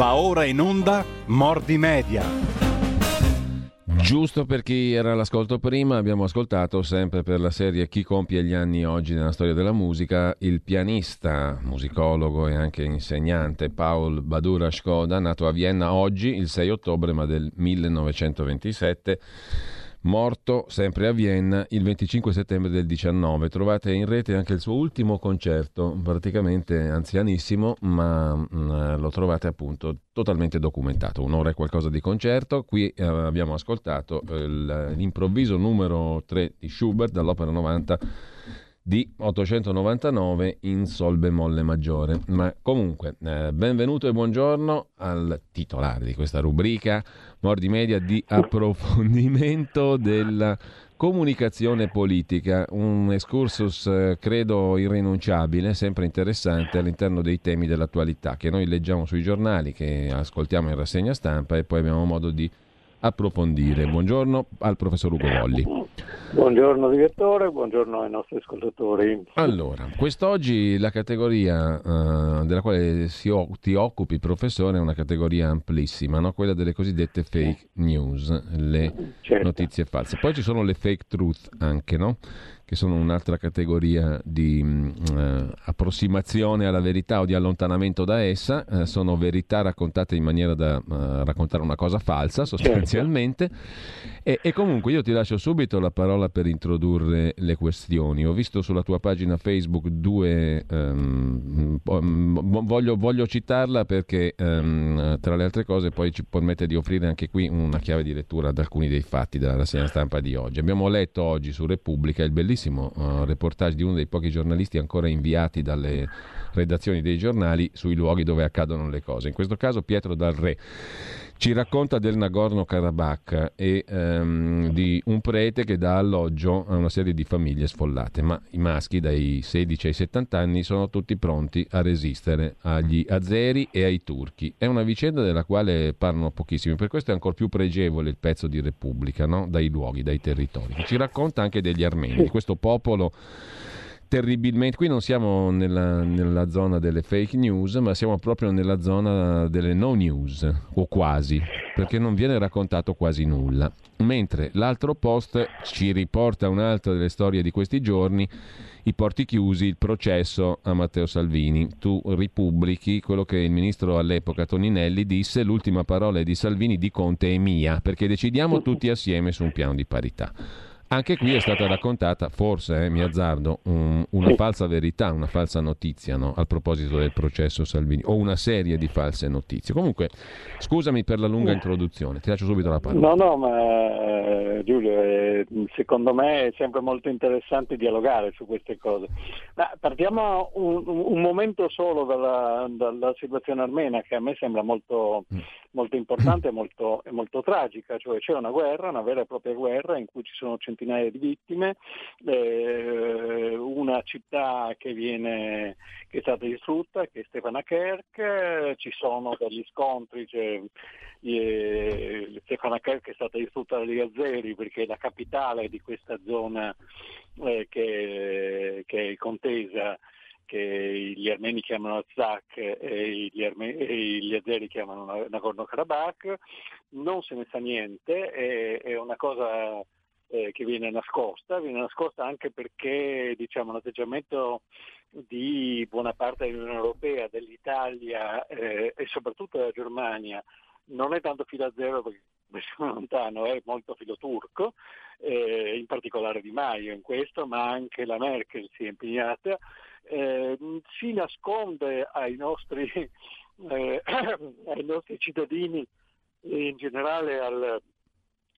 Va ora in onda Mordi Media. Giusto per chi era all'ascolto prima, abbiamo ascoltato sempre per la serie Chi compie gli anni oggi nella storia della musica, il pianista, musicologo e anche insegnante Paul Badura Skoda, nato a Vienna oggi, il 6 ottobre ma del 1927 morto sempre a Vienna il 25 settembre del 19. Trovate in rete anche il suo ultimo concerto, praticamente anzianissimo, ma mh, mm, lo trovate appunto totalmente documentato. Un'ora e qualcosa di concerto. Qui eh, abbiamo ascoltato il, l'improvviso numero 3 di Schubert dall'opera 90 di 899 in sol bemolle maggiore. Ma comunque, eh, benvenuto e buongiorno al titolare di questa rubrica Mordi Media di approfondimento della comunicazione politica, un excursus eh, credo irrinunciabile, sempre interessante all'interno dei temi dell'attualità che noi leggiamo sui giornali, che ascoltiamo in rassegna stampa e poi abbiamo modo di approfondire. Buongiorno al professor Ugo Volli. Buongiorno direttore, buongiorno ai nostri ascoltatori. Allora, quest'oggi la categoria uh, della quale o- ti occupi, professore, è una categoria amplissima, no? quella delle cosiddette fake news, le certo. notizie false. Poi ci sono le fake truth anche, no? Che sono un'altra categoria di uh, approssimazione alla verità o di allontanamento da essa, uh, sono verità raccontate in maniera da uh, raccontare una cosa falsa sostanzialmente certo. e, e, comunque io ti lascio subito la parola per introdurre le questioni. Ho visto sulla tua pagina Facebook due, um, voglio, voglio, citarla perché um, tra le altre cose poi ci permette di offrire anche qui una chiave di lettura ad alcuni dei fatti della rassegna stampa di oggi. Abbiamo letto oggi su Repubblica il bellissimo bellissimo uh, reportage di uno dei pochi giornalisti ancora inviati dalle redazioni dei giornali sui luoghi dove accadono le cose. In questo caso Pietro Dal Re ci racconta del Nagorno-Karabakh e um, di un prete che dà alloggio a una serie di famiglie sfollate, ma i maschi dai 16 ai 70 anni sono tutti pronti a resistere agli azeri e ai turchi. È una vicenda della quale parlano pochissimi, per questo è ancora più pregevole il pezzo di Repubblica, no? dai luoghi, dai territori. Ci racconta anche degli armeni, di questo popolo terribilmente. Qui non siamo nella, nella, zona delle fake news, ma siamo proprio nella zona delle no news, o quasi, perché non viene raccontato quasi nulla. Mentre l'altro post ci riporta un'altra delle storie di questi giorni. I porti chiusi, il processo a Matteo Salvini. Tu ripubblichi quello che il ministro all'epoca Toninelli disse: l'ultima parola è di Salvini, di Conte è mia, perché decidiamo tutti assieme su un piano di parità. Anche qui è stata raccontata, forse, eh, mi azzardo, un, una falsa verità, una falsa notizia no? a proposito del processo Salvini, o una serie di false notizie. Comunque, scusami per la lunga introduzione, ti lascio subito la parola. No, no, ma eh, Giulio, eh, secondo me è sempre molto interessante dialogare su queste cose. Ma partiamo un, un momento solo dalla, dalla, situazione armena, che a me sembra molto, mm. Molto importante e molto, molto tragica, cioè c'è una guerra, una vera e propria guerra in cui ci sono centinaia di vittime, eh, una città che, viene, che, è stata distrutta, che è Stepanakert, ci sono degli scontri, cioè, eh, Stepanakert è stata distrutta dagli Azeri perché è la capitale di questa zona eh, che, che è contesa che gli armeni chiamano Azak e gli, arme- e gli azeri chiamano Nagorno-Karabakh, non se ne sa niente, è, è una cosa eh, che viene nascosta, viene nascosta anche perché diciamo, l'atteggiamento di buona parte dell'Unione Europea, dell'Italia eh, e soprattutto della Germania non è tanto filo a zero perché sono lontano, è molto filo turco, eh, in particolare Di Maio in questo, ma anche la Merkel si è impegnata, eh, si nasconde ai nostri, eh, ai nostri cittadini e in generale al,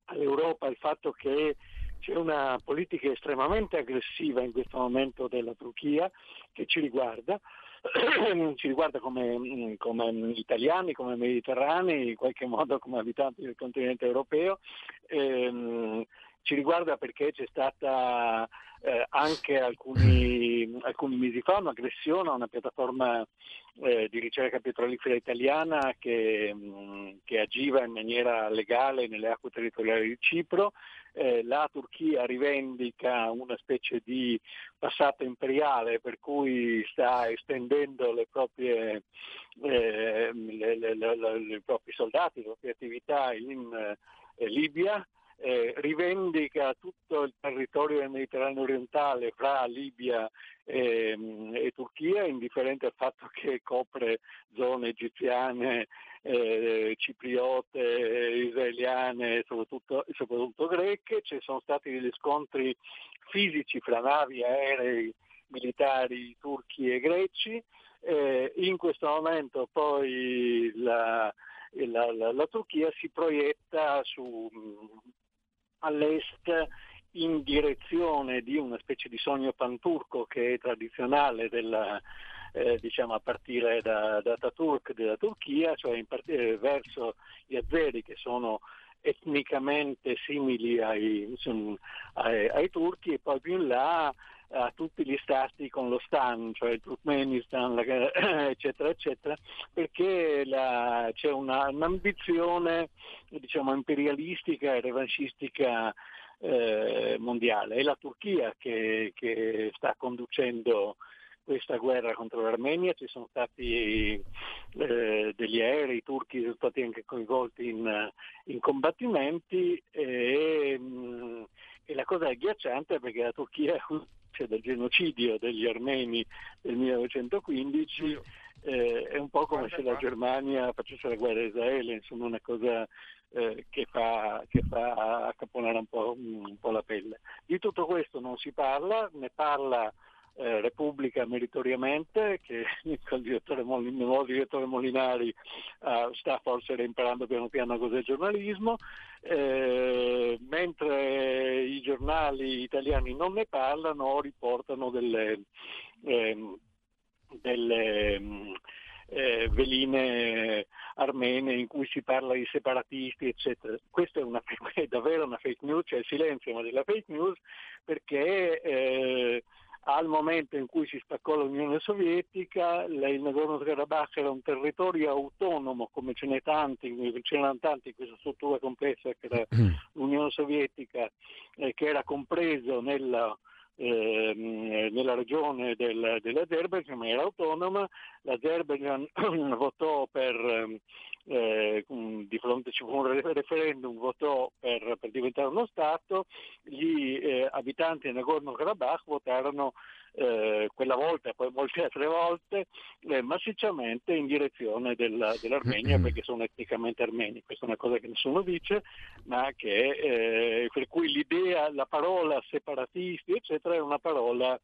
all'Europa il fatto che c'è una politica estremamente aggressiva in questo momento della Turchia che ci riguarda, ci riguarda come, come, italiani, come mediterranei, in qualche modo come abitanti del continente europeo. Ehm, ci riguarda perché c'è stata eh, anche alcuni, alcuni, mesi fa un'aggressione a una piattaforma eh, di ricerca petrolifera italiana che, mh, che, agiva in maniera legale nelle acque territoriali di Cipro. Eh, la Turchia rivendica una specie di passato imperiale per cui sta estendendo le proprie, eh, le, le, le, i propri soldati, le proprie attività in eh, Libia, eh, rivendica tutto il territorio del Mediterraneo orientale fra Libia e, e, Turchia, indifferente al fatto che copre zone egiziane, eh, cipriote, israeliane, soprattutto, soprattutto greche. Ci sono stati degli scontri fisici fra navi, aerei, militari turchi e greci. Eh, in questo momento poi la, la, la, la Turchia si proietta su, all'est in direzione di una specie di sogno panturco che è tradizionale della, eh, diciamo a partire da, da Ataturk della Turchia, cioè part- eh, verso gli azeri che sono etnicamente simili ai, ai, ai, turchi e poi più in là a tutti gli stati con lo Stan, cioè il Turkmenistan, eccetera, eccetera, perché la, c'è una, un'ambizione diciamo, imperialistica e revanchistica eh, mondiale. È la Turchia che, che sta conducendo questa guerra contro l'Armenia, ci sono stati eh, degli aerei turchi sono stati anche coinvolti in, in combattimenti e, mh, e, la cosa è agghiacciante perché la Turchia cioè del genocidio degli armeni del 1915 eh, è un po' come se la Germania facesse la guerra a Israele, insomma una cosa eh, che, fa, che fa accaponare un po', un po' la pelle. Di tutto questo non si parla, ne parla eh, Repubblica meritoriamente, che il direttore, Molin- il nuovo direttore Molinari eh, sta forse reimparando piano piano cos'è il giornalismo, eh, mentre i giornali italiani non ne parlano o riportano delle, ehm, delle mm, eh, veline armene in cui si parla di separatisti, eccetera. Questa è, una, è davvero una fake news, c'è cioè il silenzio ma della fake news perché eh, al momento in cui si staccò l'Unione Sovietica, il Nagorno-Karabakh era un territorio autonomo, come ce n'è tanti, ce n'erano tanti in questa struttura complessa che era l'Unione Sovietica, eh, che era compreso nella, eh, nella regione del, dell'Azerbaijan, ma era autonoma. L'Azerbaijan votò per eh, di fronte ci fu un referendum, votò per, per diventare uno Stato, gli eh, abitanti di Nagorno-Karabakh votarono eh, quella volta e poi molte altre volte eh, massicciamente in direzione della, dell'Armenia mm-hmm. perché sono etnicamente armeni. Questa è una cosa che nessuno dice, ma che, eh, per cui l'idea, la parola separatisti, eccetera, è una parola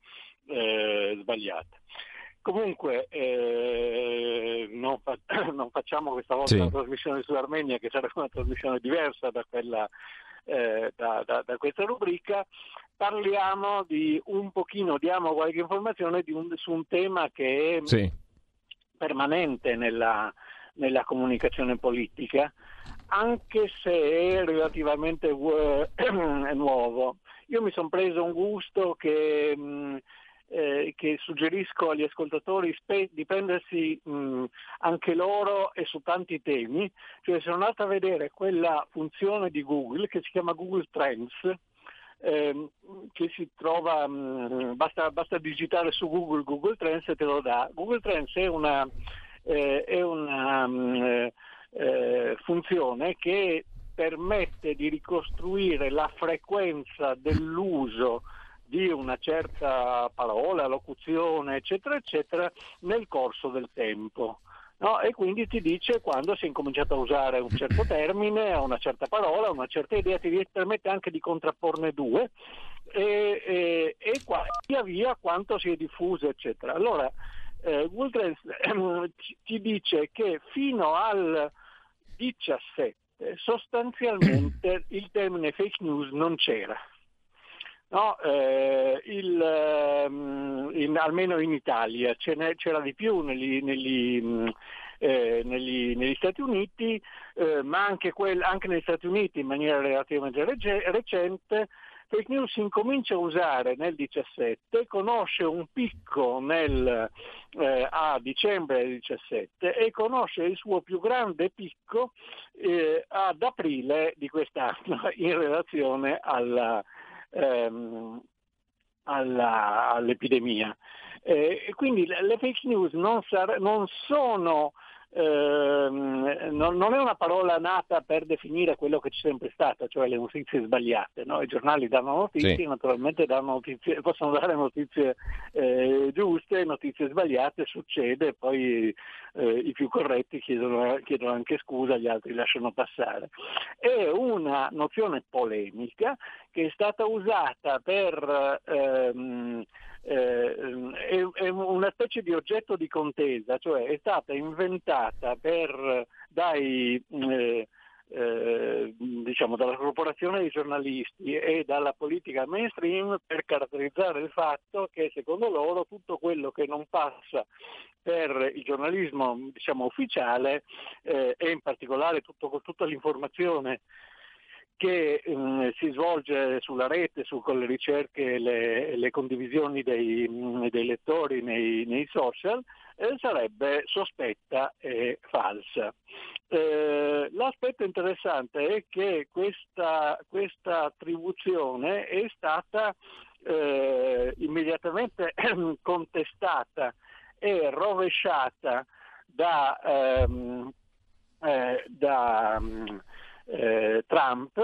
eh, sbagliata. Comunque eh, non, fa- non, facciamo questa volta sì. una trasmissione sull'Armenia che sarebbe una trasmissione diversa da, quella, eh, da, da, da questa rubrica, parliamo di un pochino, diamo qualche informazione un, su un tema che è sì. permanente nella, nella, comunicazione politica, anche se è relativamente uh, nuovo. Io mi sono preso un gusto che... Mh, eh, che suggerisco agli ascoltatori spe- di prendersi mh, anche loro e su tanti temi, cioè sono andato a vedere quella funzione di Google che si chiama Google Trends, ehm, che si trova, mh, basta, basta, digitare su Google Google Trends e te lo dà. Google Trends è una, eh, è una mh, eh, funzione che permette di ricostruire la frequenza dell'uso di una certa parola, locuzione, eccetera, eccetera, nel corso del tempo. No? E quindi ti dice quando si è incominciato a usare un certo termine, una certa parola, una certa idea, ti permette anche di contrapporne due e, e, e qua, via via quanto si è diffuso, eccetera. Allora, eh, Google Trends eh, ti dice che fino al 17 sostanzialmente il termine fake news non c'era. No, eh, il, ehm, in, almeno in Italia c'era di più negli, negli, mm, eh, negli, negli Stati Uniti, eh, ma anche, quel, anche, negli Stati Uniti in maniera relativamente reg- recente. Fake news si incomincia a usare nel 17, conosce un picco nel, eh, a dicembre del 17 e conosce il suo più grande picco eh, ad aprile di quest'anno in relazione alla, ehm, alla, all'epidemia. Eh, quindi le fake news non, sar- non sono ehm, non, non, è una parola nata per definire quello che c'è sempre stato, cioè le notizie sbagliate. No? I giornali danno notizie, sì. naturalmente danno notizie, possono dare notizie eh, giuste, notizie sbagliate, succede, poi eh, i più corretti chiedono, chiedono, anche scusa, gli altri lasciano passare. È una nozione polemica che è stata usata per... Ehm, eh, è, è, una specie di oggetto di contesa, cioè è stata inventata per, dai, eh, eh, diciamo, dalla corporazione dei giornalisti e dalla politica mainstream per caratterizzare il fatto che secondo loro tutto quello che non passa per il giornalismo diciamo, ufficiale eh, e in particolare tutto, tutta l'informazione che um, si svolge sulla rete, su, con le ricerche e le, le, condivisioni dei, um, dei lettori nei, nei social, eh, sarebbe sospetta e falsa. Eh, l'aspetto interessante è che questa, questa attribuzione è stata eh, immediatamente contestata e rovesciata da, ehm, eh, da eh, Trump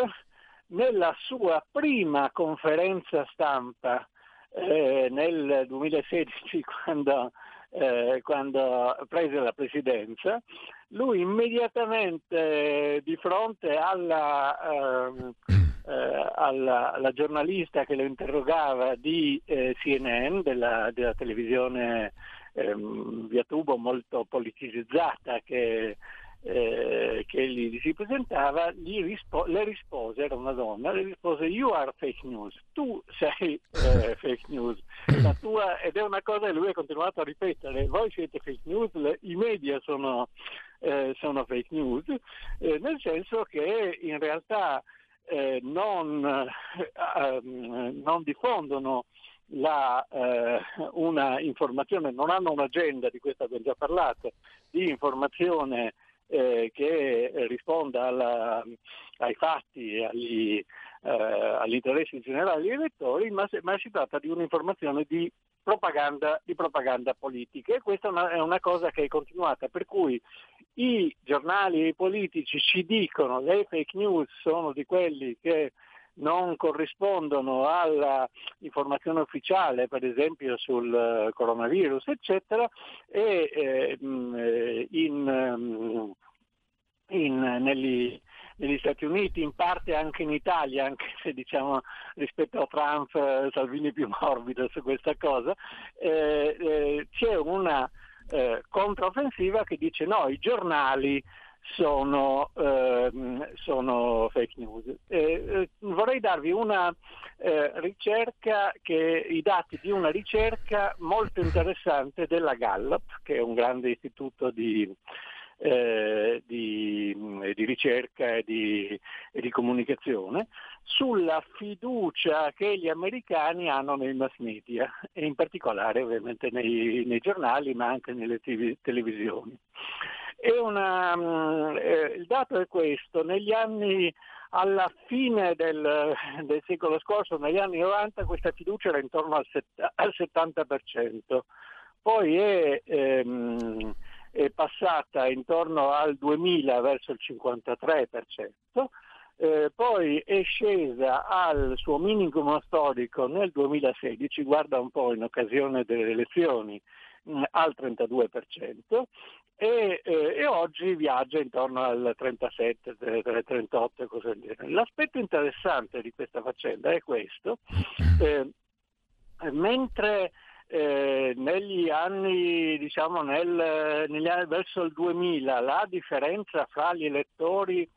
nella sua prima conferenza stampa eh, nel 2016 quando, eh, quando, prese la presidenza, lui immediatamente di fronte alla, ehm, eh, alla, alla, giornalista che lo interrogava di eh, CNN, della, della televisione ehm, via tubo molto politicizzata che eh, che gli si presentava, rispo- le rispose, era una donna, le rispose you are fake news, tu sei eh, fake news, tua, ed è una cosa che lui ha continuato a ripetere, voi siete fake news, le, i media sono, eh, sono fake news, eh, nel senso che in realtà eh, non, ehm, non diffondono la, eh, una informazione, non hanno un'agenda, di questo abbiamo già parlato, di informazione eh, che risponda alla, ai fatti e agli, eh, agli, interessi generali degli elettori, ma, ma, si tratta di un'informazione di propaganda, di propaganda politica. E questa è una, è una, cosa che è continuata, per cui i giornali e i politici ci dicono che le fake news sono di quelli che non corrispondono all'informazione ufficiale, per esempio sul eh, coronavirus, eccetera, e eh, in, in, negli, negli Stati Uniti, in parte anche in Italia, anche se diciamo rispetto a Trump eh, Salvini è più morbido su questa cosa, eh, eh, c'è una eh, controffensiva che dice no, i giornali sono, ehm, sono fake news. Eh, vorrei darvi una eh, ricerca, che, i dati di una ricerca molto interessante della Gallup, che è un grande istituto di, eh, di, di ricerca e di, e di, comunicazione, sulla fiducia che gli americani hanno nei mass media e in particolare ovviamente nei, nei giornali ma anche nelle TV, televisioni. Una, mm, eh, il dato è questo, negli anni alla fine del, del, secolo scorso, negli anni 90, questa fiducia era intorno al, set, al 70%, poi è, ehm, è, passata intorno al 2000 verso il 53%, eh, poi è scesa al suo minimo storico nel 2016, guarda un po' in occasione delle elezioni, mm, al 32%, e, eh, e, oggi viaggia intorno al 37, 38 e così via. L'aspetto interessante di questa faccenda è questo, eh, mentre eh, negli anni, diciamo nel, negli anni verso il 2000 la differenza fra gli elettori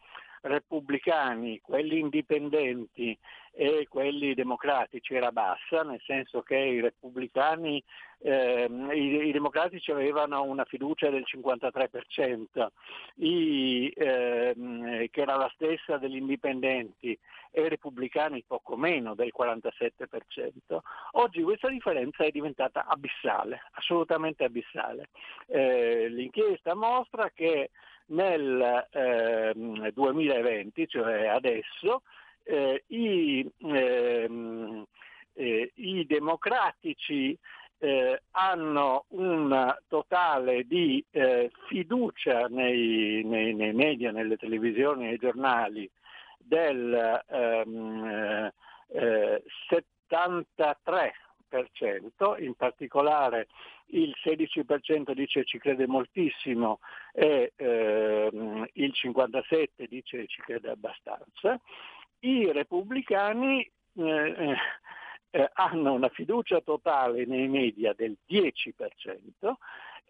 repubblicani, quelli indipendenti e quelli democratici era bassa, nel senso che i repubblicani, eh, i, i, democratici avevano una fiducia del 53%, i, eh, che era la stessa degli indipendenti, e i repubblicani poco meno del 47%. Oggi questa differenza è diventata abissale, assolutamente abissale. Eh, l'inchiesta mostra che nel eh, 2020, cioè adesso, eh, i, ehm, eh, i, democratici eh, hanno un totale di eh, fiducia nei, nei, nei, media, nelle televisioni nei giornali del ehm, eh, 73 in particolare il 16% dice ci crede moltissimo e ehm, il 57% dice ci crede abbastanza. I repubblicani eh, eh, hanno una fiducia totale nei media del 10%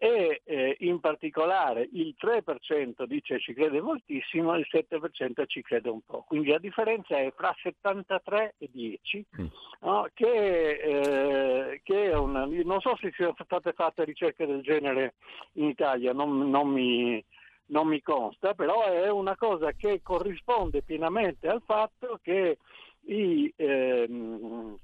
e eh, in particolare il 3% dice ci crede moltissimo e il 7% ci crede un po'. Quindi la differenza è fra 73 e 10, mm. no? che, eh, che, è una... non so se siano state fatte ricerche del genere in Italia, non, non, mi, non mi consta, però è una cosa che corrisponde pienamente al fatto che i... Ehm,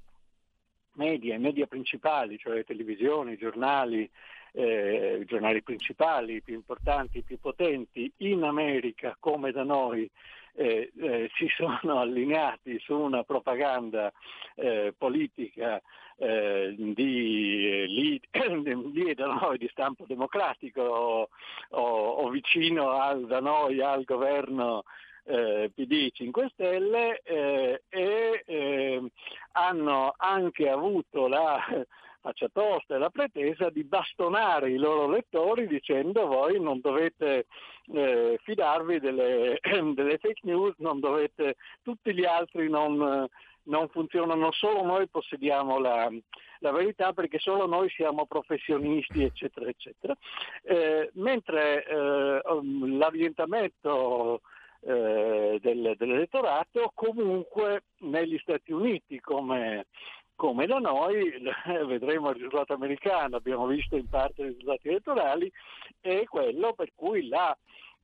media, i media principali, cioè televisioni, giornali, eh, i giornali principali, i più importanti, i più potenti, in America come da noi eh, eh, si sono allineati su una propaganda eh, politica eh, di, da noi di stampo democratico o, o, o vicino al, da noi al governo eh, PD 5 Stelle eh, e eh, hanno anche avuto la faccia tosta e la pretesa di bastonare i loro lettori dicendo voi non dovete eh, fidarvi delle, delle, fake news, non dovete, tutti gli altri non, non funzionano, solo noi possediamo la, la, verità perché solo noi siamo professionisti, eccetera, eccetera. Eh, mentre eh, um, l'ambientamento eh, del, dell'elettorato comunque negli Stati Uniti come come da noi, vedremo il risultato americano, abbiamo visto in parte i risultati elettorali, è quello per cui la,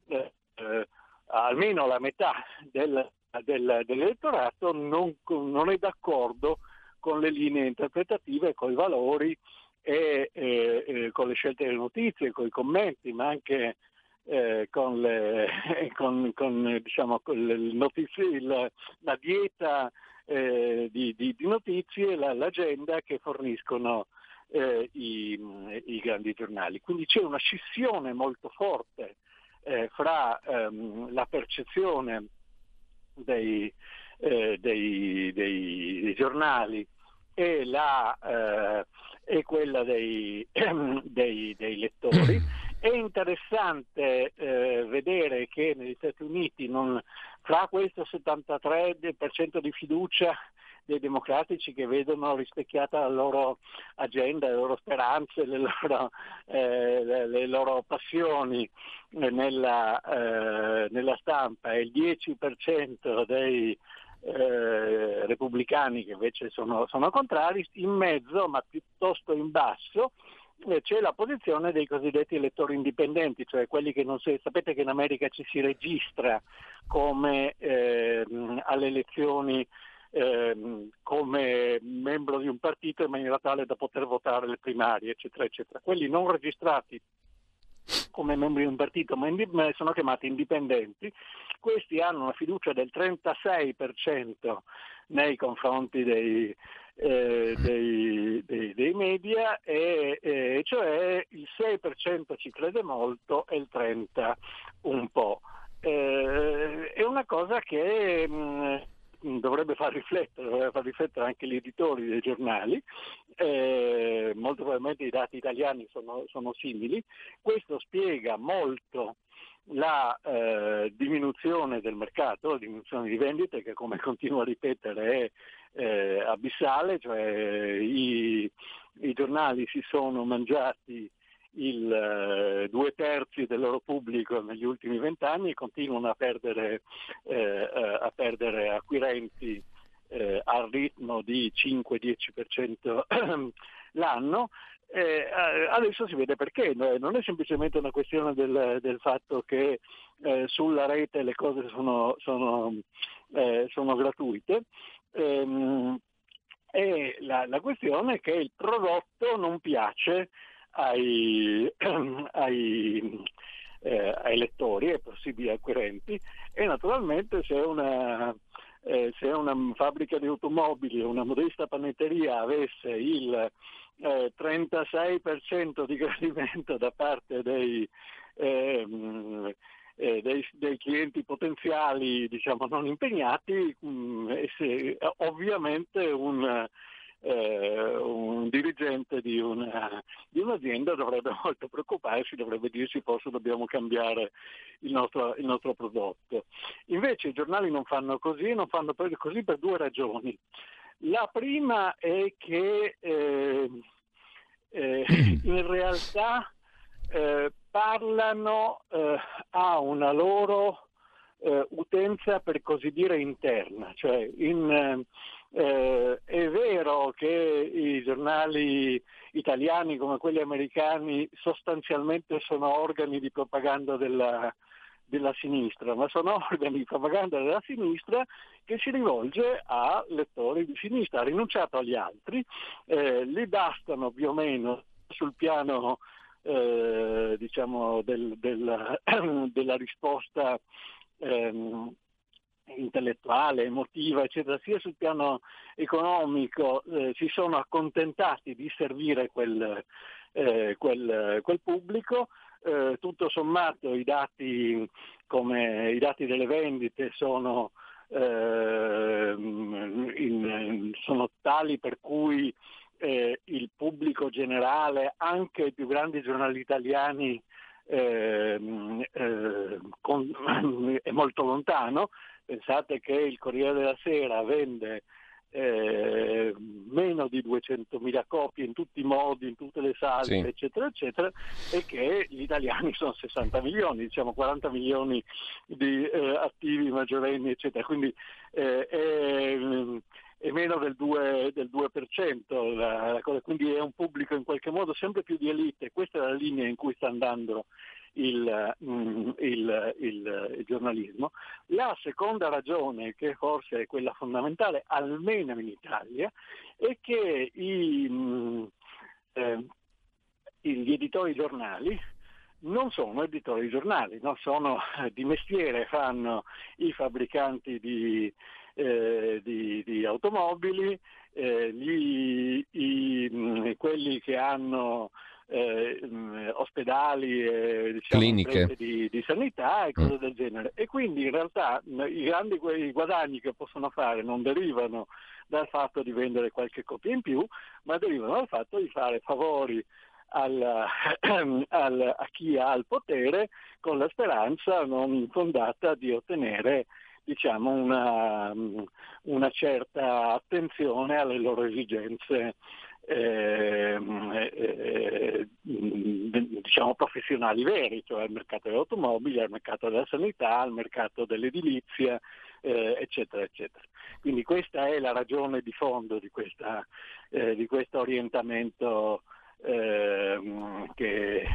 eh, eh, almeno la metà del, del, dell'elettorato non, non, è d'accordo con le linee interpretative, con i valori e eh, con le scelte delle notizie, con i commenti, ma anche eh, con, le, con, con, diciamo, con le notizie, la, la dieta eh, di, di, di, notizie, la, l'agenda che forniscono eh, i, i, grandi giornali. Quindi c'è una scissione molto forte eh, fra ehm, la percezione dei, eh, dei, dei, dei giornali e, la, eh, e quella dei, lettori. È interessante eh, vedere che negli Stati Uniti non, fra questo 73% di fiducia dei democratici che vedono rispecchiata la loro agenda, le loro speranze, le loro, eh, le, loro passioni nella, eh, nella, stampa. E il 10% dei eh, repubblicani che invece sono, sono contrari, in mezzo ma piuttosto in basso eh, c'è la posizione dei cosiddetti elettori indipendenti, cioè quelli che non si, sapete che in America ci si registra come eh, alle elezioni eh, come membro di un partito in maniera tale da poter votare le primarie, eccetera, eccetera. Quelli non registrati come membri di un partito, ma sono chiamati indipendenti. Questi hanno una fiducia del 36% nei confronti dei, eh, dei, dei, dei, media, e, e, cioè il 6% ci crede molto e il 30% un po'. Eh, è una cosa che mh, mm, dovrebbe far riflettere, dovrebbe far riflettere anche gli editori dei giornali, eh, molto probabilmente i dati italiani sono, sono simili, questo spiega molto la eh, diminuzione del mercato, la diminuzione di vendite che come continuo a ripetere è eh, abissale, cioè i, i, giornali si sono mangiati il, eh, due terzi del loro pubblico negli ultimi vent'anni continuano a perdere, eh, a perdere acquirenti eh, al ritmo di 5-10% l'anno. Eh, adesso si vede perché, non è semplicemente una questione del, del fatto che eh, sulla rete le cose sono, sono, eh, sono gratuite, ehm, la, la, questione è che il prodotto non piace ai, ai, eh, ai lettori, ai possibili acquirenti. E naturalmente se una, eh, se una fabbrica di automobili o una modesta panetteria avesse il eh, 36% di gradimento da parte dei, ehm, eh, dei, dei, clienti potenziali diciamo, non impegnati, mh, mm, se, ovviamente un, eh, un dirigente di, una, di, un'azienda dovrebbe molto preoccuparsi, dovrebbe dirsi forse dobbiamo cambiare il nostro, il nostro prodotto. Invece i giornali non fanno così, non fanno così per due ragioni. La prima è che eh, eh, in realtà eh, parlano eh, a una loro eh, utenza per così dire interna, cioè in, eh, è vero che i giornali italiani come quelli americani sostanzialmente sono organi di propaganda della, della sinistra, ma sono organi di propaganda della sinistra che si rivolge a lettori di sinistra, ha rinunciato agli altri, eh, li bastano più o meno sul piano eh, diciamo del, del, della risposta ehm, intellettuale, emotiva, eccetera, sia sul piano economico eh, si sono accontentati di servire quel, eh, quel, quel pubblico. Eh, tutto sommato i dati, come, i dati delle vendite sono, ehm, in, sono tali per cui eh, il pubblico generale, anche i più grandi giornali italiani, eh, eh, con, è molto lontano. Pensate che il Corriere della Sera vende eh, meno di 200.000 copie in tutti i modi, in tutte le sale, sì. eccetera, eccetera, e che gli italiani sono 60 milioni, diciamo 40 milioni di eh, attivi maggiorenni, eccetera. Quindi eh, è, è meno del 2%, del 2% la, la quindi è un pubblico in qualche modo sempre più di elite, questa è la linea in cui sta andando il, mm, il, il, il, giornalismo. La seconda ragione, che forse è quella fondamentale, almeno in Italia, è che i, mm, eh, gli editori giornali non sono editori giornali, no? sono di mestiere, fanno i fabbricanti di, eh, di, di automobili, eh, gli, i, mm, quelli che hanno eh, mm, ospedali e diciamo, cliniche di, di, sanità e cose mm. del genere. E quindi in realtà i grandi i guadagni che possono fare non derivano dal fatto di vendere qualche copia in più, ma derivano dal fatto di fare favori al, al, a chi ha il potere con la speranza non infondata di ottenere diciamo, una, una certa attenzione alle loro esigenze eh, eh, diciamo professionali veri, cioè al mercato delle automobili, al mercato della sanità, al mercato dell'edilizia, eh, eccetera, eccetera. Quindi questa è la ragione di fondo di, questa, eh, di questo orientamento ehm, che,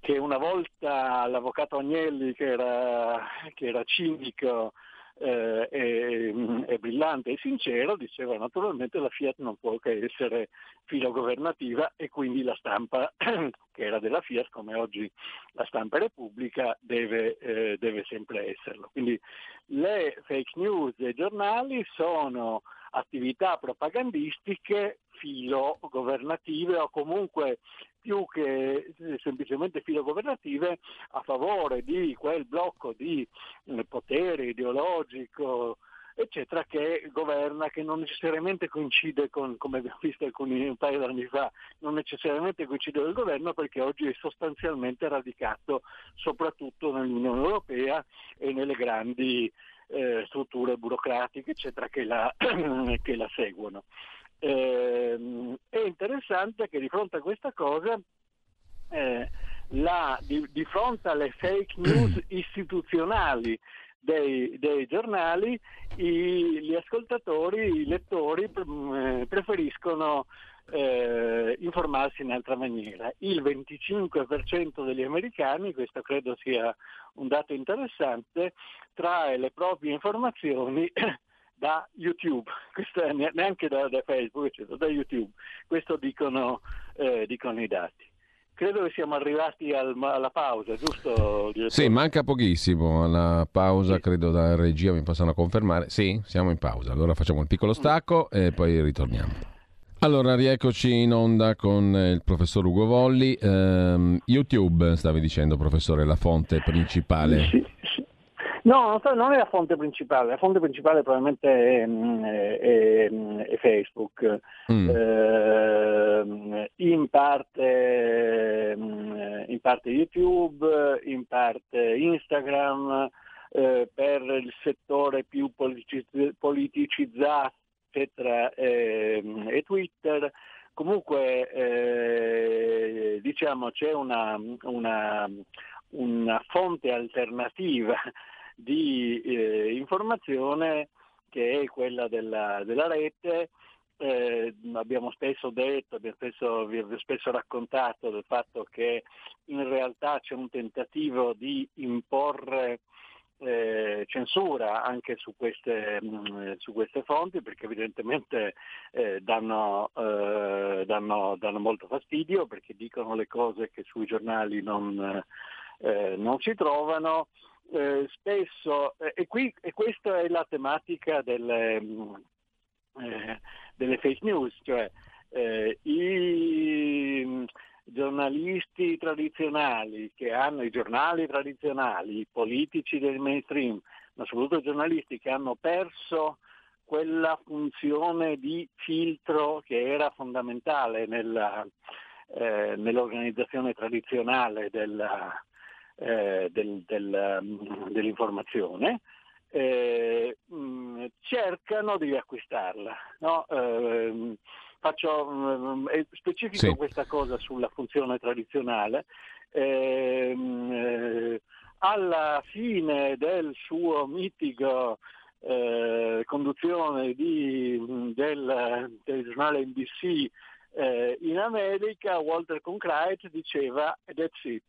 che, una volta l'avvocato Agnelli, che era, che era cinico, eh, è, è, brillante e sincero, diceva naturalmente la Fiat non può che essere filogovernativa e quindi la stampa, che era della Fiat come oggi la stampa Repubblica, deve, eh, deve sempre esserlo. Quindi le fake news dei giornali sono attività propagandistiche filo governative o comunque più che semplicemente filo governative a favore di quel blocco di eh, potere ideologico eccetera, che governa, che non necessariamente coincide con, come abbiamo visto alcuni, un paio di anni fa, non necessariamente coincide con il governo perché oggi è sostanzialmente radicato soprattutto nell'Unione Europea e nelle grandi eh, strutture burocratiche, eccetera, che la, che la seguono. Eh, è interessante che di fronte a questa cosa, eh, la, di, di, fronte alle fake news istituzionali dei, dei giornali, i, gli ascoltatori, i lettori eh, preferiscono eh, informarsi in altra maniera. Il 25% degli americani, questo credo sia un dato interessante, trae le proprie informazioni da YouTube, è, neanche da, da, Facebook, eccetera, da YouTube. Questo dicono, eh, dicono i dati. Credo che siamo arrivati al, alla pausa, giusto? Direttore? Sì, manca pochissimo alla pausa, sì. credo dalla regia mi possano confermare. Sì, siamo in pausa. Allora facciamo un piccolo stacco e poi ritorniamo. Allora, rieccoci in onda con il professor Ugo Volli. Um, YouTube, stavi dicendo, professore, la fonte principale. Sì, sì. No, non è la fonte principale, la fonte principale probabilmente è, è, è Facebook, mm. eh, in, parte, in, parte, YouTube, in parte Instagram, eh, per il settore più politicizzato eccetera, e, ehm, e Twitter. Comunque eh, diciamo c'è una, una, una, fonte alternativa di eh, informazione che è quella della, della rete. Eh, abbiamo spesso detto, abbiamo spesso, vi ho spesso raccontato del fatto che in realtà c'è un tentativo di imporre eh, censura anche su queste, mh, mm, su queste, fonti perché evidentemente eh, danno, eh, danno, danno, molto fastidio perché dicono le cose che sui giornali non, eh, non si trovano. Eh, spesso, eh, e, qui, e, questa è la tematica delle, mm, delle fake news, cioè i, giornalisti tradizionali che hanno i giornali tradizionali, i politici del mainstream, ma soprattutto i giornalisti che hanno perso quella funzione di filtro che era fondamentale nella, eh, nell'organizzazione tradizionale della, eh, del, del, dell'informazione, eh, mh, cercano di acquistarla. No? Eh, faccio, um, specifico sì. questa cosa sulla funzione tradizionale. Ehm, eh, alla fine del suo mitico eh, conduzione di, del, del, giornale NBC eh, in America, Walter Cronkite diceva that's it,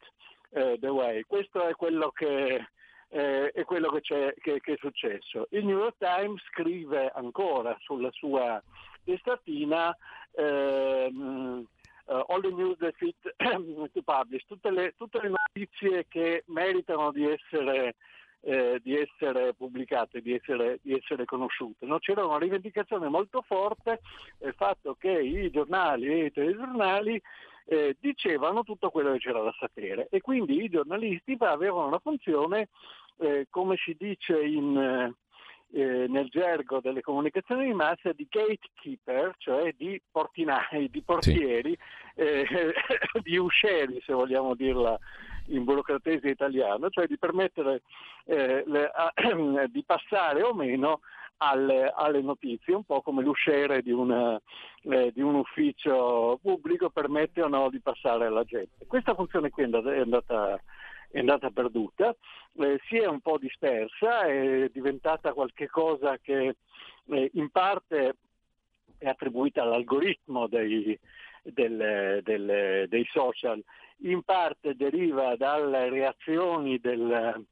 uh, the way. Questo è quello che, eh, è, quello che, che, che, è successo. Il New York Times scrive ancora sulla sua testatina ehm, uh, all the news that fit to publish, tutte le, tutte le notizie che meritano di essere eh, di essere pubblicate, di essere, di essere conosciute. No? C'era una rivendicazione molto forte del fatto che i giornali e i telegiornali eh, dicevano tutto quello che c'era da sapere e quindi i giornalisti avevano una funzione, eh, come si dice in, eh, nel gergo delle comunicazioni di massa di gatekeeper, cioè di portinai, di portieri, sì. eh, di uscieri se vogliamo dirla in burocratese italiano, cioè di permettere eh, le, a, di passare o meno alle, alle, notizie, un po' come l'usciere di, una, eh, di, un ufficio pubblico permette o no di passare alla gente. Questa funzione qui è andata, è andata è andata perduta, eh, si è un po' dispersa, è diventata qualcosa che eh, in parte è attribuita all'algoritmo dei, del, del, dei social, in parte deriva dalle reazioni del,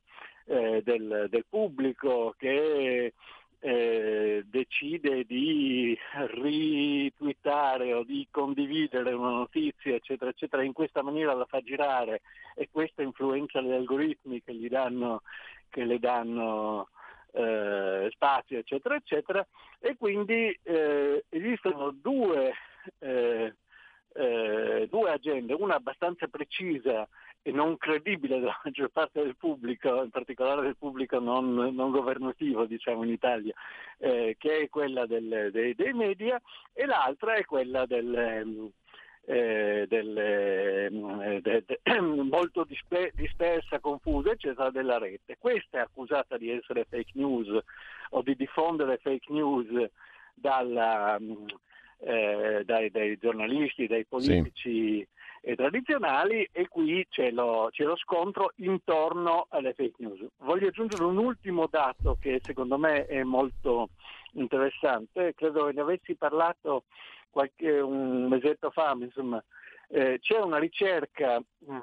eh, del pubblico che eh, decide di ritwittare o di condividere una notizia, eccetera, eccetera, in questa maniera la fa girare e questa influenza gli algoritmi che, gli danno, che le danno eh, spazio, eccetera, eccetera, e quindi eh, esistono due, eh, eh, due agende, una abbastanza precisa e non credibile della maggior parte del pubblico, in particolare del pubblico non, non governativo diciamo in Italia, eh, che è quella del, dei, dei, media e l'altra è quella del, eh, del, eh, de, de, molto dispe, dispersa, confusa, eccetera, della rete. Questa è accusata di essere fake news o di diffondere fake news dalla, eh, dai, dai, giornalisti, dai politici. Sì e tradizionali e qui c'è lo, c'è lo, scontro intorno alle fake news. Voglio aggiungere un ultimo dato che secondo me è molto interessante, credo che ne avessi parlato qualche, un mesetto fa, insomma, eh, c'è una ricerca mm,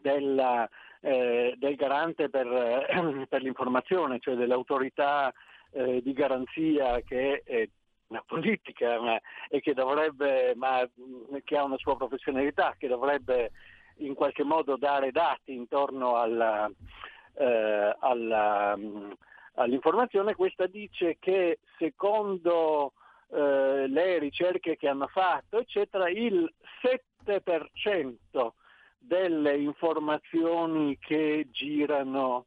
della, eh, del garante per, eh, per, l'informazione, cioè dell'autorità eh, di garanzia che è una politica ma, e che, dovrebbe, ma, che ha una sua professionalità, che dovrebbe in qualche modo dare dati intorno alla, eh, alla, all'informazione, questa dice che secondo eh, le ricerche che hanno fatto, eccetera, il 7% delle informazioni che girano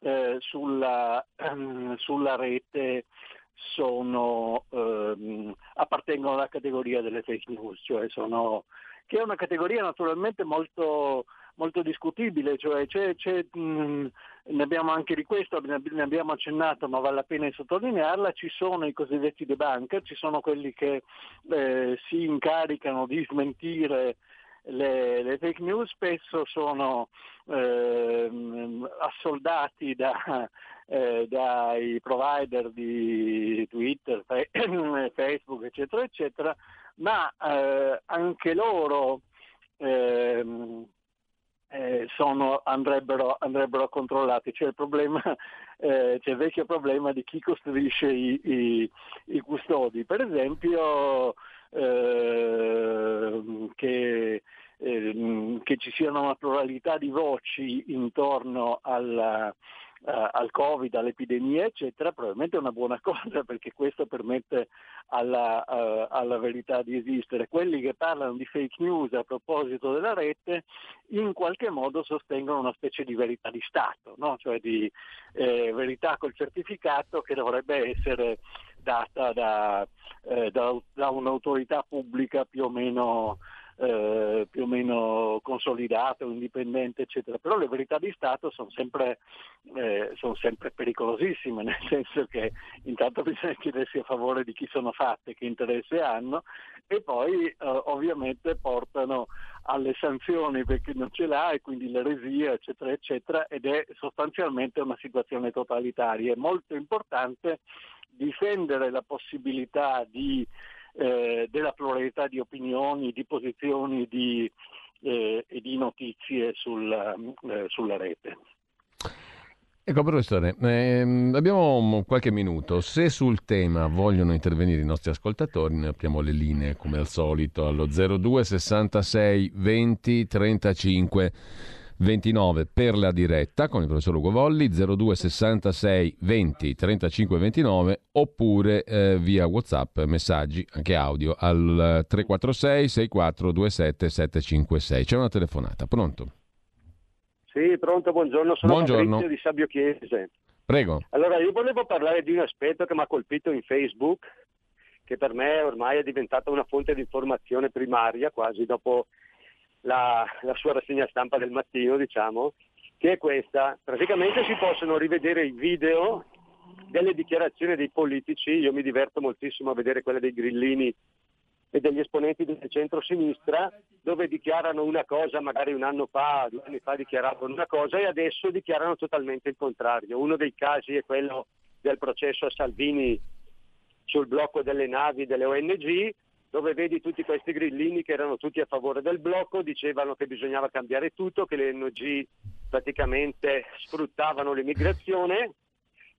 eh, sulla, ehm, sulla, rete sono, ehm, appartengono alla categoria delle fake news, cioè sono, che è una categoria naturalmente molto, molto discutibile, cioè c'è, c'è, mh, ne abbiamo anche di questo, ne abbiamo accennato, ma vale la pena sottolinearla, ci sono i cosiddetti debunker, ci sono quelli che eh, si incaricano di smentire le, le, fake news spesso sono eh, assoldati da, eh, dai provider di Twitter, Facebook, eccetera, eccetera, ma eh, anche loro ehm, eh, sono, andrebbero, andrebbero, controllati. C'è il, problema, eh, c'è il vecchio problema di chi costruisce i, i, i custodi. Per esempio, eh, che, eh, che, ci sia una pluralità di voci intorno alla, uh, al Covid, all'epidemia, eccetera, probabilmente è una buona cosa perché questo permette alla, uh, alla, verità di esistere. Quelli che parlano di fake news a proposito della rete in qualche modo sostengono una specie di verità di Stato, no? cioè di eh, verità col certificato che dovrebbe essere data da, eh, da, da un'autorità pubblica più o meno eh, più o meno consolidato, indipendente, eccetera. Però le verità di Stato sono sempre, eh, sono sempre pericolosissime, nel senso che intanto bisogna chiedersi a favore di chi sono fatte, che interesse hanno, e poi eh, ovviamente portano alle sanzioni per chi non ce l'ha e quindi l'eresia, eccetera, eccetera, ed è sostanzialmente una situazione totalitaria. È molto importante difendere la possibilità di eh, della pluralità di opinioni, di posizioni di, eh, e di notizie sulla, eh, sulla rete. Ecco professore, ehm, abbiamo qualche minuto, se sul tema vogliono intervenire i nostri ascoltatori ne apriamo le linee come al solito allo 02 66 20 35 29 per la diretta con il professor Ugo Volli 02 66 20 35 29 oppure eh, via whatsapp messaggi anche audio al 346 64 27 756 c'è una telefonata pronto? Sì pronto buongiorno sono buongiorno. Di Sabio Chiese prego allora io volevo parlare di un aspetto che mi ha colpito in Facebook che per me ormai è diventata una fonte di informazione primaria quasi dopo la, la sua rassegna stampa del mattino, diciamo, che è questa. Praticamente si possono rivedere i video delle dichiarazioni dei politici, io mi diverto moltissimo a vedere quelle dei grillini e degli esponenti del centro-sinistra, dove dichiarano una cosa, magari un anno fa, due anni fa dichiaravano una cosa e adesso dichiarano totalmente il contrario. Uno dei casi è quello del processo a Salvini sul blocco delle navi delle ONG, dove vedi tutti questi grillini che erano tutti a favore del blocco, dicevano che bisognava cambiare tutto, che le ONG praticamente sfruttavano l'immigrazione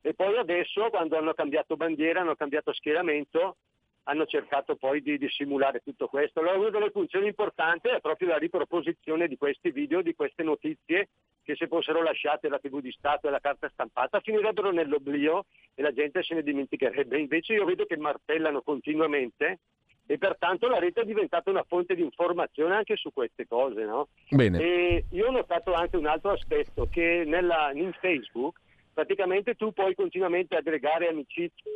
e poi adesso quando hanno cambiato bandiera, hanno cambiato schieramento, hanno cercato poi di dissimulare tutto questo. Allora una delle funzioni importanti è proprio la riproposizione di questi video, di queste notizie che se fossero lasciate la TV di Stato e la carta stampata finirebbero nell'oblio e la gente se ne dimenticherebbe. Invece io vedo che martellano continuamente e pertanto la rete è diventata una fonte di informazione anche su queste cose. No? E io ho notato anche un altro aspetto, che nella, in Facebook praticamente tu puoi continuamente aggregare amicizie.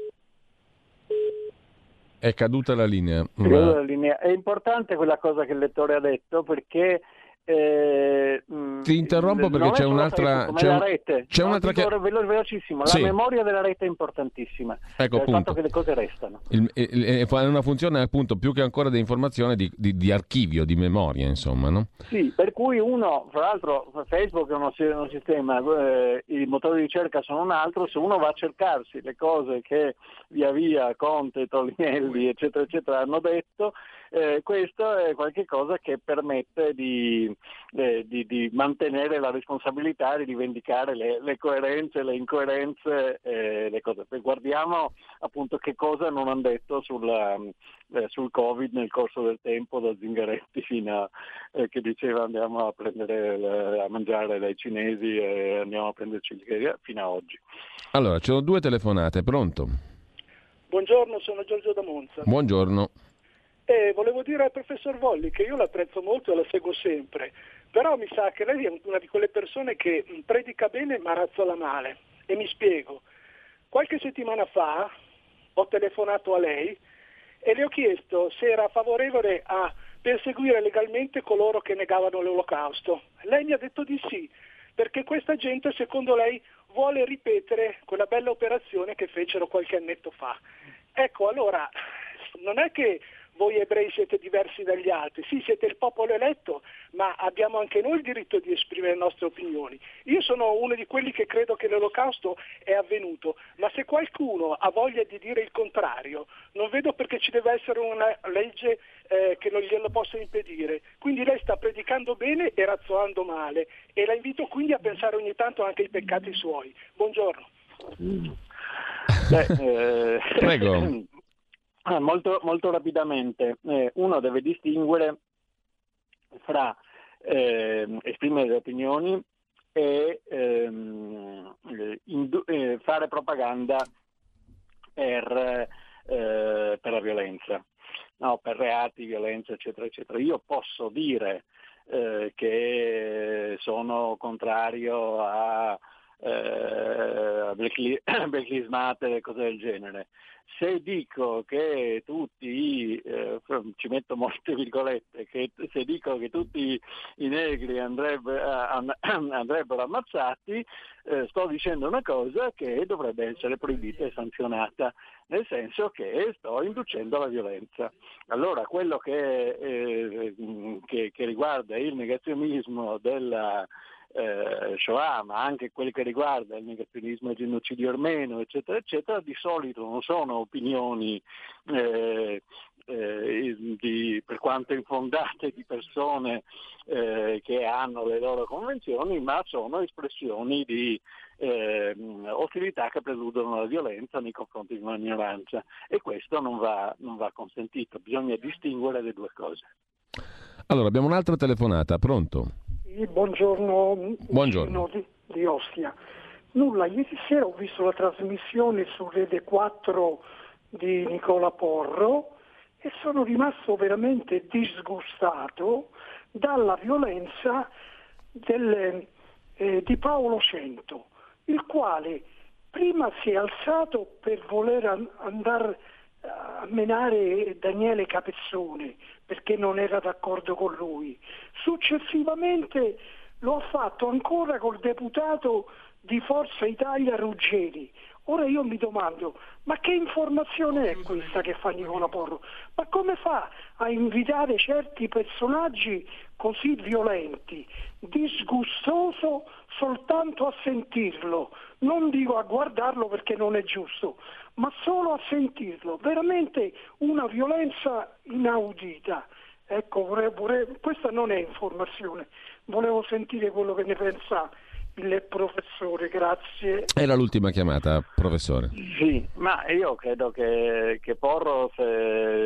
È caduta la linea. La linea. È importante quella cosa che il lettore ha detto perché eh, mm, Ti interrompo perché c'è un'altra. C'è, un, rete. c'è un'altra che... Velo, velocissimo. La sì. memoria della rete è importantissima. Ecco, cioè, il fatto che le cose restano. Il, il, è una funzione appunto più che ancora di informazione di, di, di archivio, di memoria, insomma. No? Sì, per cui uno, fra l'altro, Facebook è uno, uno sistema, eh, i motori di ricerca sono un altro. Se uno va a cercarsi le cose che via via Conte, Tolinelli, eccetera, eccetera, hanno detto eh, questo è qualcosa che permette di, eh, di, di, mantenere la responsabilità, di rivendicare le, le coerenze, le incoerenze, eh, le cose. guardiamo appunto che cosa non hanno detto sulla, eh, sul Covid nel corso del tempo, da Zingaretti fino a eh, che diceva andiamo a, prendere, a mangiare dai cinesi e andiamo a prenderci il fino a oggi. Allora, ci sono due telefonate, pronto? Buongiorno, sono Giorgio da Monza. Buongiorno. Eh, volevo dire al professor Volli che io l'apprezzo molto e la seguo sempre, però mi sa che lei è una di quelle persone che predica bene ma razzola male. E mi spiego. Qualche settimana fa ho telefonato a lei e le ho chiesto se era favorevole a perseguire legalmente coloro che negavano l'olocausto. Lei mi ha detto di sì, perché questa gente secondo lei vuole ripetere quella bella operazione che fecero qualche annetto fa. Ecco, allora, non è che voi ebrei siete diversi dagli altri, sì siete il popolo eletto, ma abbiamo anche noi il diritto di esprimere le nostre opinioni. Io sono uno di quelli che credo che l'olocausto è avvenuto, ma se qualcuno ha voglia di dire il contrario, non vedo perché ci deve essere una legge eh, che non glielo possa impedire. Quindi lei sta predicando bene e razzolando male e la invito quindi a pensare ogni tanto anche ai peccati suoi. Buongiorno. Beh, eh... Prego. Ah, molto, molto, rapidamente, eh, uno deve distinguere fra eh, esprimere le opinioni e ehm, indu- eh, fare propaganda per, eh, per la violenza, no, per reati, violenza, eccetera, eccetera. Io posso dire eh, che sono contrario a eh, Black Lives Matter cose del genere se dico che tutti, eh, ci metto molte virgolette, che se dico che tutti i negri andrebbe, eh, andrebbero ammazzati, eh, sto dicendo una cosa che dovrebbe essere proibita e sanzionata, nel senso che sto inducendo la violenza. Allora quello che, eh, che, che riguarda il negazionismo della eh, Shoah, ma anche quelli che riguarda il negazionismo e il genocidio armeno, eccetera, eccetera, di solito non sono opinioni eh, eh, di, per quanto infondate di persone eh, che hanno le loro convenzioni, ma sono espressioni di eh, ostilità che preludono la violenza nei confronti di una minoranza e questo non va, non va consentito, bisogna distinguere le due cose. Allora, abbiamo un'altra telefonata, pronto? Buongiorno, buongiorno. Di, di, Ostia. Nulla, ieri sera ho visto la trasmissione su Rete 4 di Nicola Porro e sono rimasto veramente disgustato dalla violenza del, eh, di Paolo Cento, il quale prima si è alzato per voler andare a menare Daniele Capezzone perché non era d'accordo con lui. Successivamente lo ha fatto ancora col deputato di Forza Italia Ruggeri. Ora io mi domando, ma che informazione è questa che fa Nicola Porro? Ma come fa a invitare certi personaggi così violenti? Disgustoso soltanto a sentirlo, non dico a guardarlo perché non è giusto, ma solo a sentirlo, veramente una violenza inaudita. Ecco, vorrei, vorrei, questa non è informazione, volevo sentire quello che ne pensa il professore, grazie. Era l'ultima chiamata, professore. Sì, ma io credo che, che Porro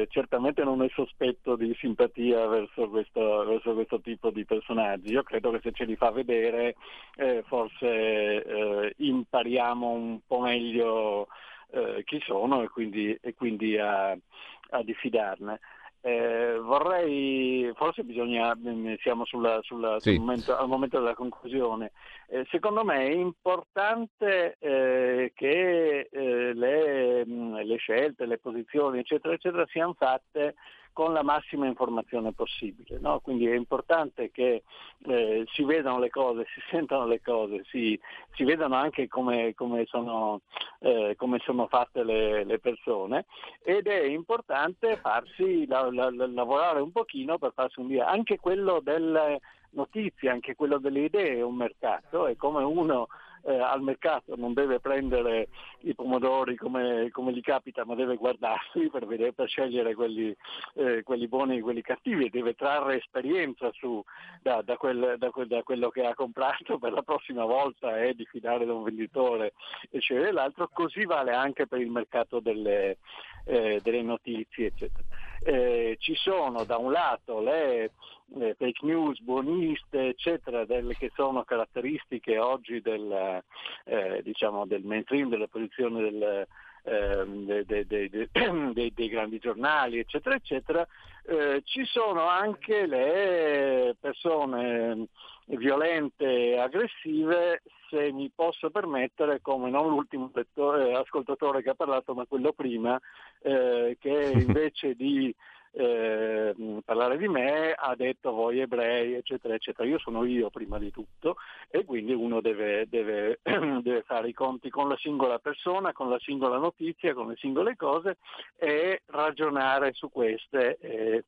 certamente non è sospetto di simpatia verso questo, verso questo, tipo di personaggi. Io credo che se ce li fa vedere eh, forse eh, impariamo un po' meglio eh, chi sono e quindi, e quindi a, a, diffidarne. Eh, vorrei, forse bisogna, mm, siamo sulla, sulla, sì. sul momento, al momento della conclusione, eh, secondo me è importante eh, che eh, le, mm, le, scelte, le posizioni eccetera eccetera siano fatte con la massima informazione possibile. No? Quindi è importante che eh, si vedano le cose, si sentano le cose, si, si vedano anche come, come, sono, eh, come sono, fatte le, le, persone ed è importante farsi la, la, la, lavorare un pochino per farsi un via. Anche quello delle notizie, anche quello delle idee è un mercato, è come uno eh, al mercato non deve prendere i pomodori come, come, gli capita, ma deve guardarsi per, vedere, per scegliere quelli, eh, quelli, buoni e quelli cattivi e deve trarre esperienza su, da, da, quel, da, quel, da, quello che ha comprato per la prossima volta e di fidare da un venditore e scegliere l'altro, così vale anche per il mercato delle, eh, delle notizie, eccetera. Eh, ci sono da un lato le eh, fake news buoniste, eccetera, delle che sono caratteristiche oggi del, eh, diciamo del mainstream, della posizione del, ehm, dei, dei, dei, dei, grandi giornali, eccetera, eccetera, eh, ci sono anche le persone violente e aggressive, se mi posso permettere, come non l'ultimo lettore, ascoltatore che ha parlato, ma quello prima, eh, che invece di eh, parlare di me ha detto voi ebrei, eccetera, eccetera. Io sono io prima di tutto e quindi uno deve, deve, deve fare i conti con la singola persona, con la singola notizia, con le singole cose e ragionare su queste e,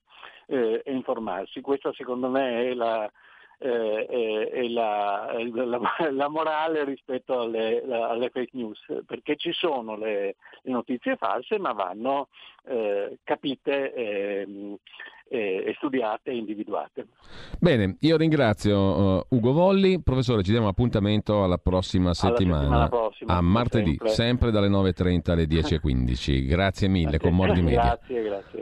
e, e informarsi. Questa secondo me è la, eh, è la, la, la, morale rispetto alle, alle, fake news, perché ci sono le, le notizie false ma vanno eh, capite e, e, studiate e individuate. Bene, io ringrazio uh, Ugo Volli, professore ci diamo appuntamento alla prossima settimana, alla settimana prossima, a martedì, sempre. sempre dalle 9.30 alle 10.15. Grazie mille, con Mordi Media. Grazie, grazie.